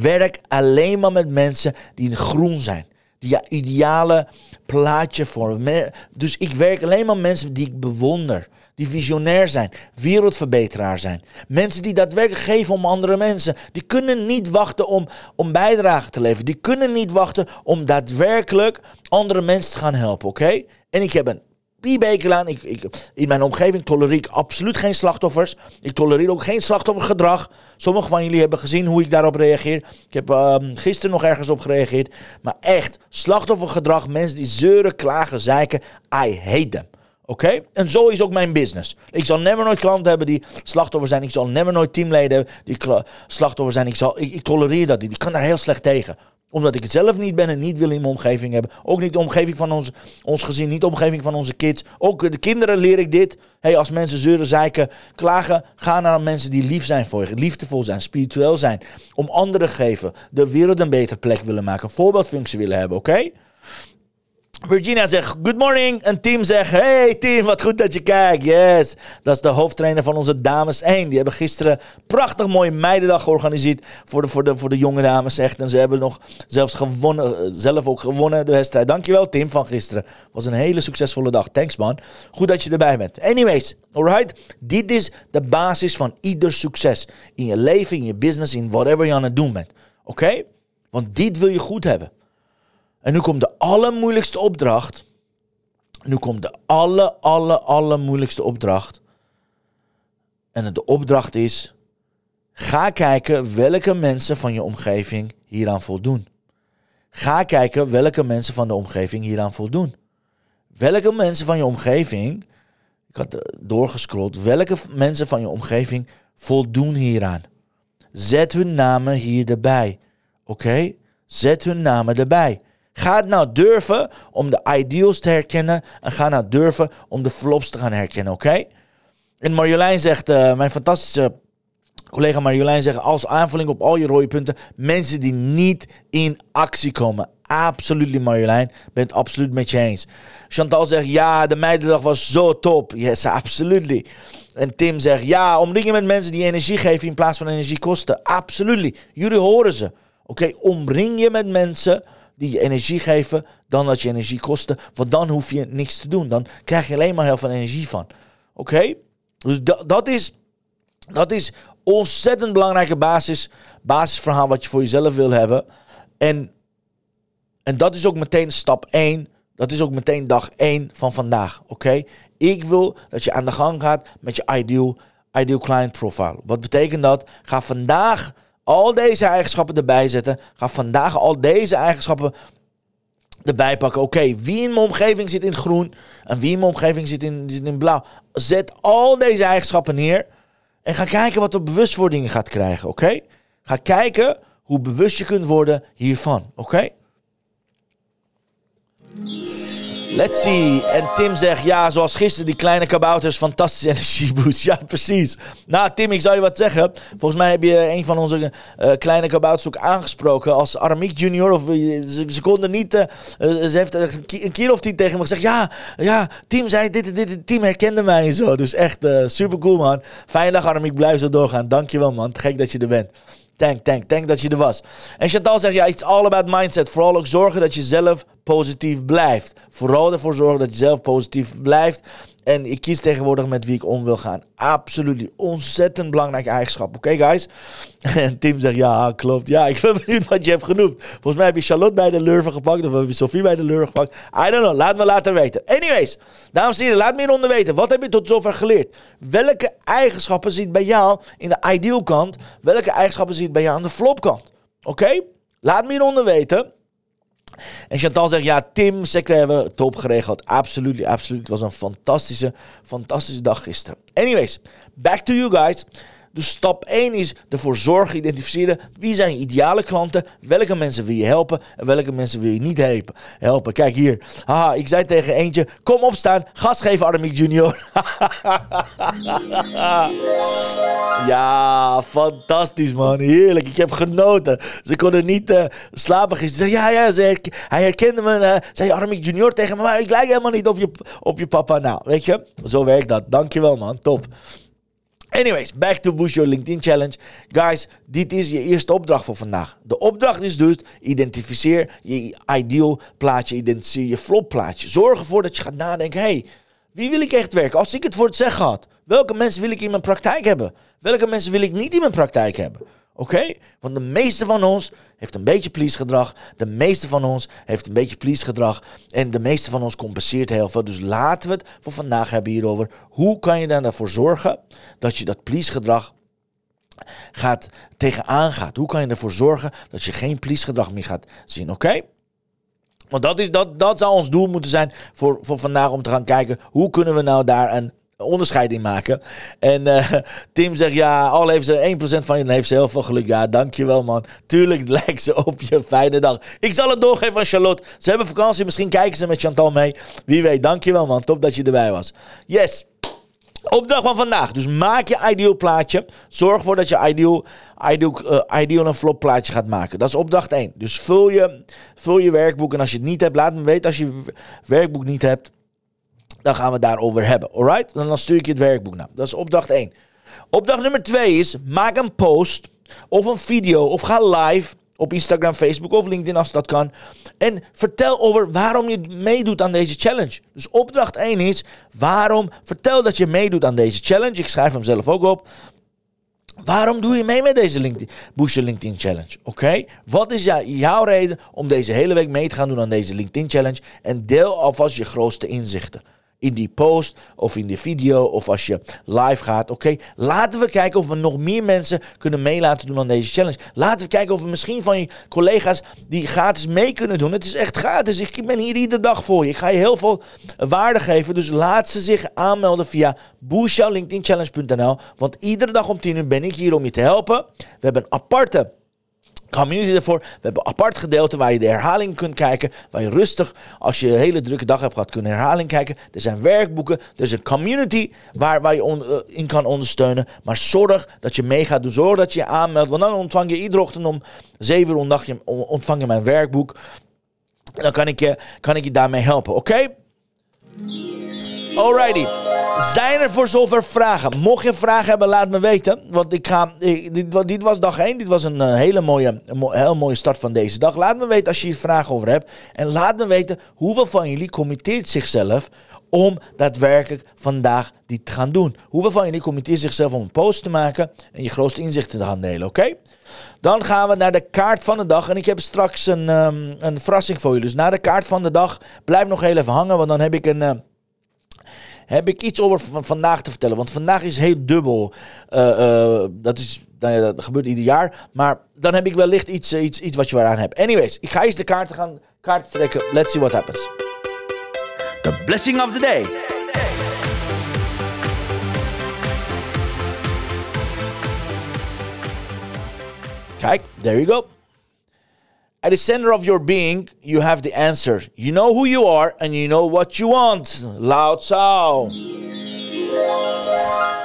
Werk alleen maar met mensen die groen zijn die ideale plaatje vormen. Dus ik werk alleen maar mensen die ik bewonder. Die visionair zijn, wereldverbeteraar zijn. Mensen die daadwerkelijk geven om andere mensen. Die kunnen niet wachten om, om bijdrage te leveren. Die kunnen niet wachten om daadwerkelijk andere mensen te gaan helpen, oké? En ik heb een Piebekel aan. Ik, ik, in mijn omgeving tolereer ik absoluut geen slachtoffers. Ik tolereer ook geen slachtoffergedrag. Sommigen van jullie hebben gezien hoe ik daarop reageer. Ik heb uh, gisteren nog ergens op gereageerd. Maar echt, slachtoffergedrag, mensen die zeuren, klagen, zeiken. I hate them. Oké? En zo is ook mijn business. Ik zal never nooit klanten hebben die slachtoffer zijn. Ik zal never nooit teamleden hebben die slachtoffer zijn. Ik, zal, ik, ik tolereer dat niet. Ik kan daar heel slecht tegen omdat ik het zelf niet ben en niet wil in mijn omgeving hebben. Ook niet de omgeving van ons, ons gezin, niet de omgeving van onze kids. Ook de kinderen leer ik dit. Hey, als mensen zeuren, zeiken, klagen, ga naar mensen die lief zijn voor je. Liefdevol zijn, spiritueel zijn. Om anderen geven. De wereld een betere plek willen maken. Een voorbeeldfunctie willen hebben, oké? Virginia zegt good morning. En Tim zegt hey Tim, wat goed dat je kijkt. Yes. Dat is de hoofdtrainer van onze dames 1. Die hebben gisteren prachtig mooie meidendag georganiseerd voor de, voor de, voor de jonge dames echt. En ze hebben nog zelfs gewonnen, eh, zelf ook gewonnen de wedstrijd. Dankjewel Tim van gisteren. Was een hele succesvolle dag. Thanks man. Goed dat je erbij bent. Anyways, alright. Dit is de basis van ieder succes. In je leven, in je business, in whatever je aan het doen bent. Oké? Want dit wil je goed hebben. En nu komt de allermoeilijkste opdracht. Nu komt de alle, alle, allermoeilijkste opdracht. En de opdracht is: ga kijken welke mensen van je omgeving hieraan voldoen. Ga kijken welke mensen van de omgeving hieraan voldoen. Welke mensen van je omgeving, ik had doorgescrolld, welke mensen van je omgeving voldoen hieraan? Zet hun namen hier erbij. Oké? Zet hun namen erbij. Ga nou durven om de ideals te herkennen. En ga nou durven om de flops te gaan herkennen, oké? En Marjolein zegt, uh, mijn fantastische collega Marjolein zegt als aanvulling op al je rode punten, mensen die niet in actie komen. Absoluut, Marjolein. Ben het absoluut met je eens. Chantal zegt, ja, de meidendag was zo top. Yes, absoluut. En Tim zegt, ja, omring je met mensen die energie geven in plaats van energie kosten. Absoluut. Jullie horen ze. Oké, omring je met mensen die je energie geven dan dat je energie kosten. Want dan hoef je niks te doen. Dan krijg je alleen maar heel veel energie van. Oké? Dus dat, is, dat is ontzettend belangrijke basis, basisverhaal wat je voor jezelf wil hebben. En, en dat is ook meteen stap 1. Dat is ook meteen dag 1 van vandaag. Oké? Ik wil dat je aan de gang gaat met je ideal, ideal client profile. Wat betekent dat? Ga vandaag al deze eigenschappen erbij zetten. Ga vandaag al deze eigenschappen erbij pakken. Oké, wie in mijn omgeving zit in groen en wie in mijn omgeving zit in, in blauw. Zet al deze eigenschappen neer en ga kijken wat de bewustwording je gaat krijgen. Oké? Ga kijken hoe bewust je kunt worden hiervan. Oké? Let's see. En Tim zegt, ja, zoals gisteren, die kleine kabouters, fantastische energieboost. Ja, precies. Nou, Tim, ik zal je wat zeggen. Volgens mij heb je een van onze uh, kleine kabouters ook aangesproken als Aramiek junior. Of, uh, ze, ze, konden niet, uh, ze heeft een keer of tien tegen me gezegd, ja, ja, Tim zei dit, dit, dit, herkende mij en zo. Dus echt super cool, man. Fijne dag, Aramiek. Blijf zo doorgaan. Dankjewel, man. Gek dat je er bent. Thank, thank, thank dat je er was. En Chantal zegt, ja, it's all about mindset. Vooral ook zorgen dat je zelf positief blijft. Vooral ervoor zorgen dat je zelf positief blijft. En ik kies tegenwoordig met wie ik om wil gaan. Absoluut. Ontzettend belangrijke eigenschap. Oké, guys? En Tim zegt, ja, klopt. Ja, ik ben benieuwd wat je hebt genoemd. Volgens mij heb je Charlotte bij de lurven gepakt. Of heb je Sophie bij de lurven gepakt. I don't know. Laat me laten weten. Anyways, dames en heren, laat me hieronder weten. Wat heb je tot zover geleerd? Welke eigenschappen ziet bij jou in de ideal kant? Welke eigenschappen ziet bij jou aan de flop kant? Oké? Laat me hieronder weten. En Chantal zegt, ja, Tim, zeker hebben we top geregeld. Absoluut, absoluut. Het was een fantastische, fantastische dag gisteren. Anyways, back to you guys. Dus stap 1 is ervoor zorgen, identificeren wie zijn je ideale klanten, welke mensen wil je helpen en welke mensen wil je niet helpen. helpen. Kijk hier, haha, ik zei tegen eentje, kom opstaan, gas geven Armiek junior. ja, fantastisch man, heerlijk, ik heb genoten. Ze konden niet uh, slapen gisteren. Ja, ja, ze hij herkende me, uh, zei Armiek junior tegen me, maar ik lijk helemaal niet op je, op je papa. Nou, weet je, zo werkt dat. Dankjewel man, top. Anyways, back to Boost Your LinkedIn Challenge. Guys, dit is je eerste opdracht voor vandaag. De opdracht is dus, identificeer je ideal plaatje, identificeer je flop plaatje. Zorg ervoor dat je gaat nadenken, hey, wie wil ik echt werken? Als ik het voor het zeggen had, welke mensen wil ik in mijn praktijk hebben? Welke mensen wil ik niet in mijn praktijk hebben? Oké? Want de meeste van ons heeft een beetje please gedrag. De meeste van ons heeft een beetje please gedrag. En de meeste van ons compenseert heel veel. Dus laten we het voor vandaag hebben hierover. Hoe kan je dan ervoor zorgen dat je dat please gedrag gaat tegenaan gaat? Hoe kan je ervoor zorgen dat je geen please gedrag meer gaat zien? Oké? Want dat, is, dat, dat zou ons doel moeten zijn voor, voor vandaag om te gaan kijken hoe kunnen we nou daar een onderscheid in maken. En uh, Tim zegt, ja, al heeft ze 1% van je, heeft ze heel veel geluk. Ja, dankjewel man. Tuurlijk lijkt ze op je fijne dag. Ik zal het doorgeven aan Charlotte. Ze hebben vakantie, misschien kijken ze met Chantal mee. Wie weet, dankjewel man. Top dat je erbij was. Yes. Opdracht van vandaag. Dus maak je ideal plaatje. Zorg ervoor dat je ideal, ideal, een flop plaatje gaat maken. Dat is opdracht 1. Dus vul je, vul je werkboek. En als je het niet hebt, laat me weten. Als je werkboek niet hebt, dan gaan we daarover hebben. Alright? Dan stuur ik je het werkboek naar. Dat is opdracht 1. Opdracht nummer 2 is: maak een post of een video of ga live op Instagram, Facebook of LinkedIn als dat kan. En vertel over waarom je meedoet aan deze challenge. Dus opdracht 1 is: waarom vertel dat je meedoet aan deze challenge. Ik schrijf hem zelf ook op. Waarom doe je mee met deze LinkedIn, LinkedIn Challenge? Oké? Wat is jouw reden om deze hele week mee te gaan doen aan deze LinkedIn Challenge? En deel alvast je grootste inzichten in die post of in die video of als je live gaat. Oké, laten we kijken of we nog meer mensen kunnen mee laten doen aan deze challenge. Laten we kijken of we misschien van je collega's die gratis mee kunnen doen. Het is echt gratis. Ik ben hier iedere dag voor je. Ik ga je heel veel waarde geven. Dus laat ze zich aanmelden via boostjouwlinkedinchallenge.nl. Want iedere dag om 10 uur ben ik hier om je te helpen. We hebben een aparte community ervoor. We hebben apart gedeelte waar je de herhaling kunt kijken. Waar je rustig, als je een hele drukke dag hebt gehad, kunt herhaling kijken. Er zijn werkboeken. Er is een community waar, waar je eh, in kan ondersteunen. Maar zorg dat je mee gaat doen. Zorg dat je je aanmeldt. Want dan ontvang je iedere ochtend om 7 uur ontvang je mijn werkboek. Dan kan ik je, kan ik je daarmee helpen. Oké? Alrighty. Zijn er voor zover vragen? Mocht je vragen hebben, laat me weten. Want ik ga, dit, dit, was dag 1. Dit was een eh, hele mooie, een heel mooie start van deze dag. Laat me weten als je hier vragen over hebt. En laat me weten hoeveel van jullie committeert zichzelf om daadwerkelijk vandaag dit te gaan doen. Hoeveel van jullie committeert zichzelf om een post te maken en je grootste inzichten te gaan delen, oké? Dan gaan we naar de kaart van de dag. En ik heb straks een, um, een verrassing voor jullie. Dus na de kaart van de dag, blijf nog heel even hangen, want dan heb ik een... Uh, heb ik iets over vandaag te vertellen. Want vandaag is heel dubbel. Uh, dat is nou ja, gebeurt ieder jaar. Maar dan heb ik wellicht iets, iets, iets wat je waaraan hebt. Anyways, ik ga eens de kaarten gaan kaarten trekken. Let's see what happens. The blessing of the day. Kijk, there you go. At the center of your being, you have the answer. You know who you are and you know what you want. Loud sound.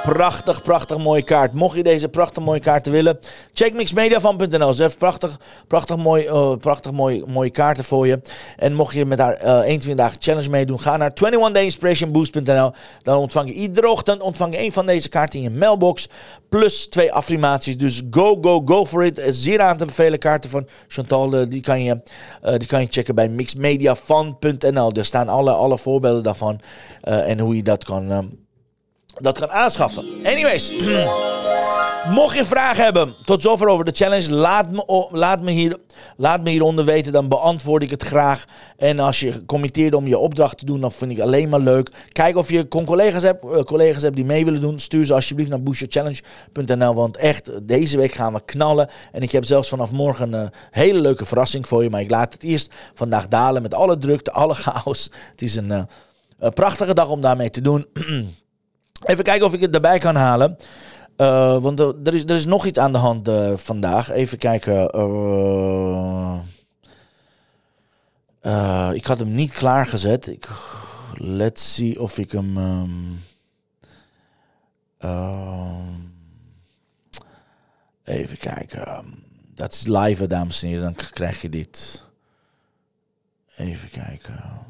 Prachtig, prachtig mooie kaart. Mocht je deze prachtig mooie kaarten willen, check mixmediavan.nl. Ze heeft prachtig, prachtig, mooi, uh, prachtig mooi, mooie kaarten voor je. En mocht je met haar uh, 21 dagen challenge meedoen, ga naar 21dayinspirationboost.nl. Dan ontvang je iedere ochtend ontvang je een van deze kaarten in je mailbox. Plus twee affirmaties. Dus go, go, go for it. Zeer aan te bevelen kaarten van Chantal. Uh, die, kan je, uh, die kan je checken bij mixmediafan.nl. Daar staan alle, alle voorbeelden daarvan. Uh, en hoe je dat kan dat kan aanschaffen. Anyways. Mocht je vragen hebben, tot zover over de challenge, laat me, laat, me hier, laat me hieronder weten. Dan beantwoord ik het graag. En als je committeert om je opdracht te doen, dan vind ik alleen maar leuk. Kijk of je collega's hebt, uh, collega's hebt die mee willen doen. Stuur ze alsjeblieft naar boostyourchallenge.nl. Want echt, deze week gaan we knallen. En ik heb zelfs vanaf morgen een hele leuke verrassing voor je. Maar ik laat het eerst vandaag dalen met alle drukte, alle chaos. Het is een, een prachtige dag om daarmee te doen. Even kijken of ik het erbij kan halen. Uh, want er is, er is nog iets aan de hand uh, vandaag. Even kijken. Uh, ik had hem niet klaargezet. Ik, let's see of ik hem. Um, even kijken. Dat is live, dames en heren. Dan krijg je dit. Even kijken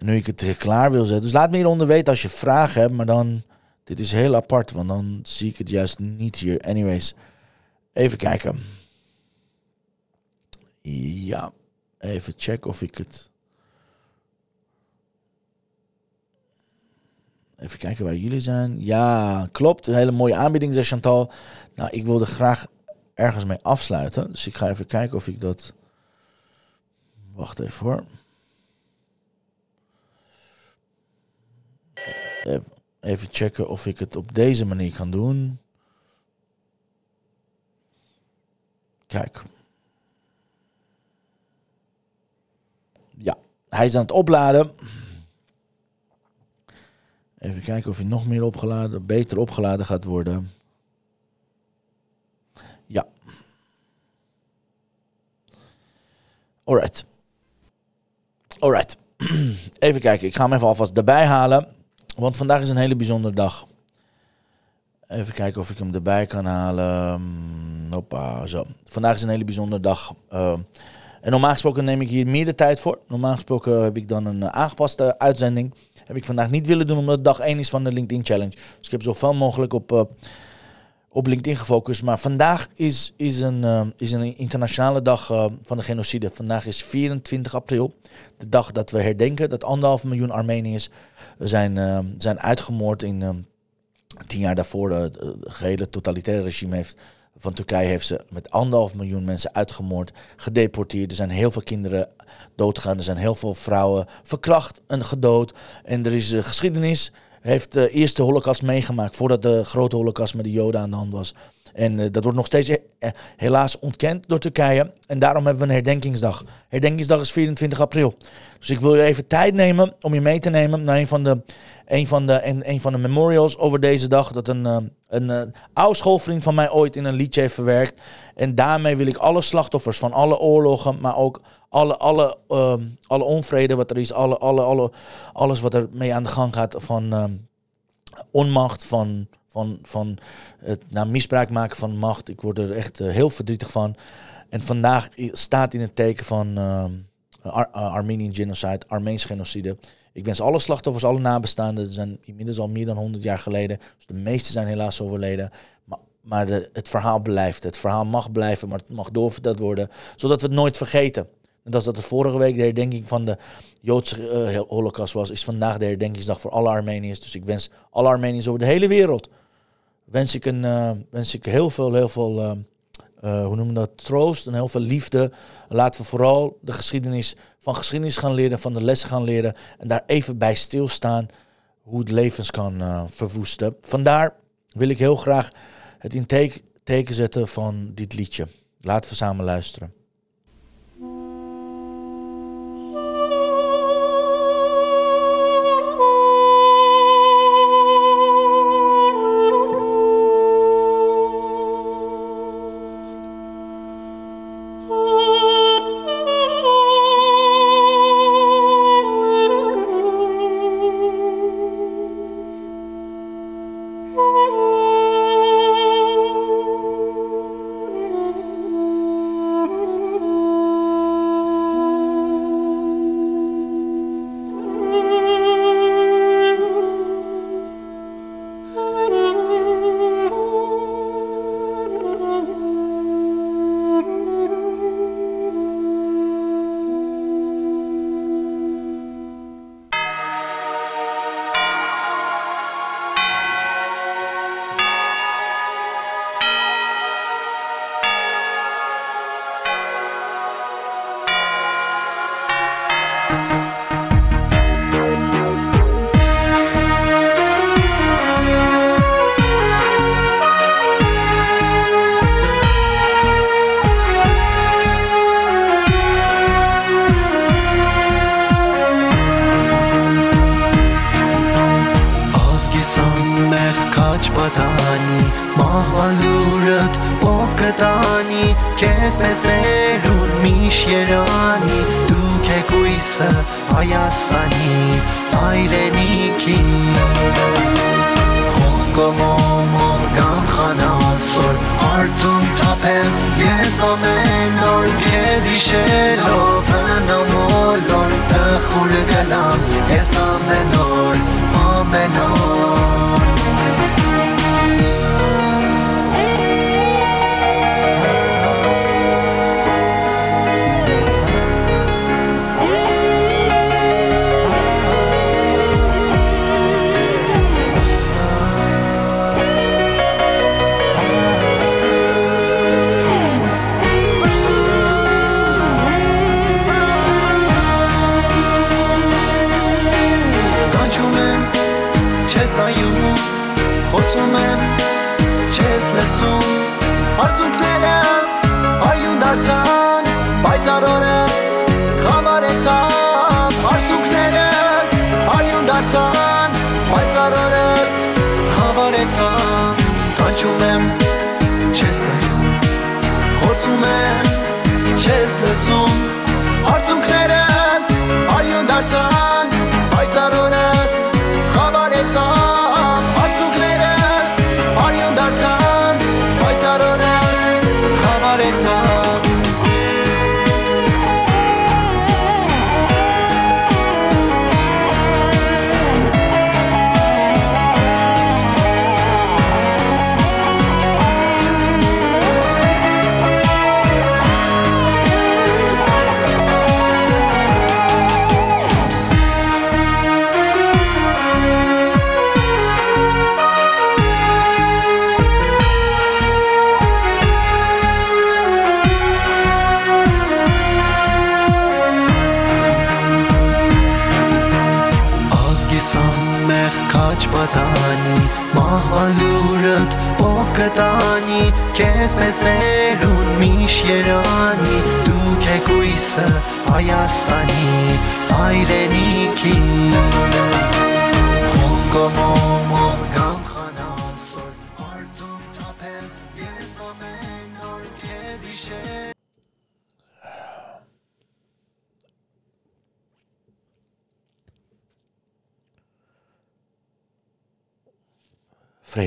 nu ik het klaar wil zetten. Dus laat me hieronder weten als je vragen hebt. Maar dan, dit is heel apart, want dan zie ik het juist niet hier. Anyways, even kijken. Ja, even checken of ik het... Even kijken waar jullie zijn. Ja, klopt. Een hele mooie aanbieding, zegt Chantal. Nou, ik wilde graag ergens mee afsluiten. Dus ik ga even kijken of ik dat... Wacht even hoor. Even checken of ik het op deze manier kan doen. Kijk. Ja, hij is aan het opladen. Even kijken of hij nog meer opgeladen, beter opgeladen gaat worden. Ja. Alright. Alright. Even kijken, ik ga hem even alvast erbij halen. Want vandaag is een hele bijzondere dag. Even kijken of ik hem erbij kan halen. Hmm, hoppa, zo. Vandaag is een hele bijzondere dag. Uh, en normaal gesproken neem ik hier meer de tijd voor. Normaal gesproken heb ik dan een uh, aangepaste uitzending. Heb ik vandaag niet willen doen omdat dag 1 is van de LinkedIn Challenge. Dus ik heb zoveel mogelijk op, uh, op LinkedIn gefocust. Maar vandaag is, is, een, is een internationale dag van de genocide. Vandaag is 24 april. De dag dat we herdenken dat anderhalf miljoen Armeniërs zijn, uh, zijn uitgemoord in uh, tien jaar daarvoor. Het gehele totalitaire regime heeft, van Turkije heeft ze met anderhalf miljoen mensen uitgemoord, gedeporteerd. Er zijn heel veel kinderen doodgegaan. Er zijn heel veel vrouwen verkracht en gedood. En er is geschiedenis heeft de eerste holocaust meegemaakt voordat de grote holocaust met de Joden aan de hand was. En uh, dat wordt nog steeds uh, helaas ontkend door Turkije. En daarom hebben we een herdenkingsdag. Herdenkingsdag is 24 april. Dus ik wil je even tijd nemen om je mee te nemen naar een van de, een van de, een, een van de memorials over deze dag. Dat een, een oude schoolvriend van mij ooit in een liedje heeft verwerkt. En daarmee wil ik alle slachtoffers van alle oorlogen, maar ook alle, alle, ehm, alle onvrede wat er is, alle, alle, alle, alles wat er mee aan de gang gaat van ehm, onmacht, van van, van het misbruik maken van macht. Ik word er echt eh, heel verdrietig van. En vandaag staat in het teken van uh, Ar Armenian genocide, Armeens genocide. Ik wens alle slachtoffers, alle nabestaanden, er zijn inmiddels al meer dan 100 jaar geleden. Dus de meeste zijn helaas overleden. Maar, maar de, het verhaal blijft. Het verhaal mag blijven, maar het mag doorverteld worden. Zodat we het nooit vergeten. En dat is dat de vorige week de herdenking van de Joodse uh, holocaust was, is vandaag de herdenkingsdag voor alle Armeniërs. Dus ik wens alle Armeniërs over de hele wereld wens ik, een, uh, wens ik heel veel, heel veel uh, uh, hoe noemen dat, troost en heel veel liefde. Laten we vooral de geschiedenis van geschiedenis gaan leren, van de lessen gaan leren en daar even bij stilstaan hoe het levens kan verwoesten. Vandaar wil ik heel graag het in teken zetten van dit liedje. Laten we samen luisteren. Como morgan kana sor Artum tapem yezamen or Gezişe lovenam olur Dehul gelam yezamen or Amenor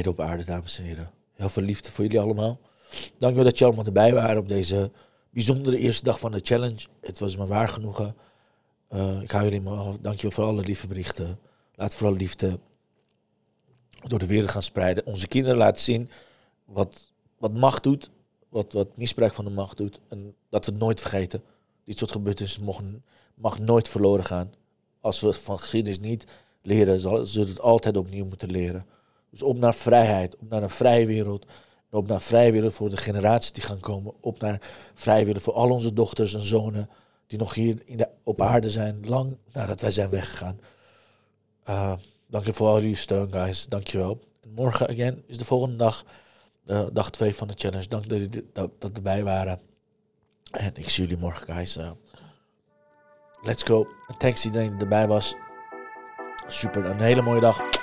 Op aarde, dames en heren. Heel veel liefde voor jullie allemaal. Dank dat jullie allemaal erbij waren op deze bijzondere eerste dag van de challenge. Het was me waar genoegen. Uh, ik hou jullie maar Dank je voor alle lieve berichten. Laat vooral liefde door de wereld gaan spreiden. Onze kinderen laten zien wat, wat macht doet. Wat, wat misbruik van de macht doet. En dat we het nooit vergeten. Dit soort gebeurtenissen mogen, mag nooit verloren gaan. Als we van geschiedenis niet leren, zullen we het altijd opnieuw moeten leren. Dus op naar vrijheid, op naar een vrije wereld. op naar vrijwillig voor de generaties die gaan komen. Op naar vrijwillig voor al onze dochters en zonen die nog hier in de, op aarde zijn, lang nadat wij zijn weggegaan. Uh, dank je voor al jullie steun, guys. Dank je wel. morgen, again, is de volgende dag, uh, dag 2 van de challenge. Dank dat jullie dat, erbij waren. En ik zie jullie morgen, guys. Uh, let's go. Thanks iedereen die erbij was. Super, een hele mooie dag.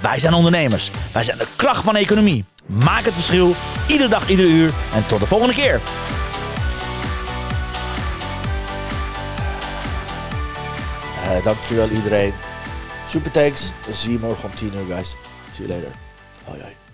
wij zijn ondernemers. Wij zijn de kracht van de economie. Maak het verschil, iedere dag, iedere uur. En tot de volgende keer. Uh, dankjewel iedereen. Super thanks. Zie je morgen om 10 uur, guys. See you later. Hoi, hoi.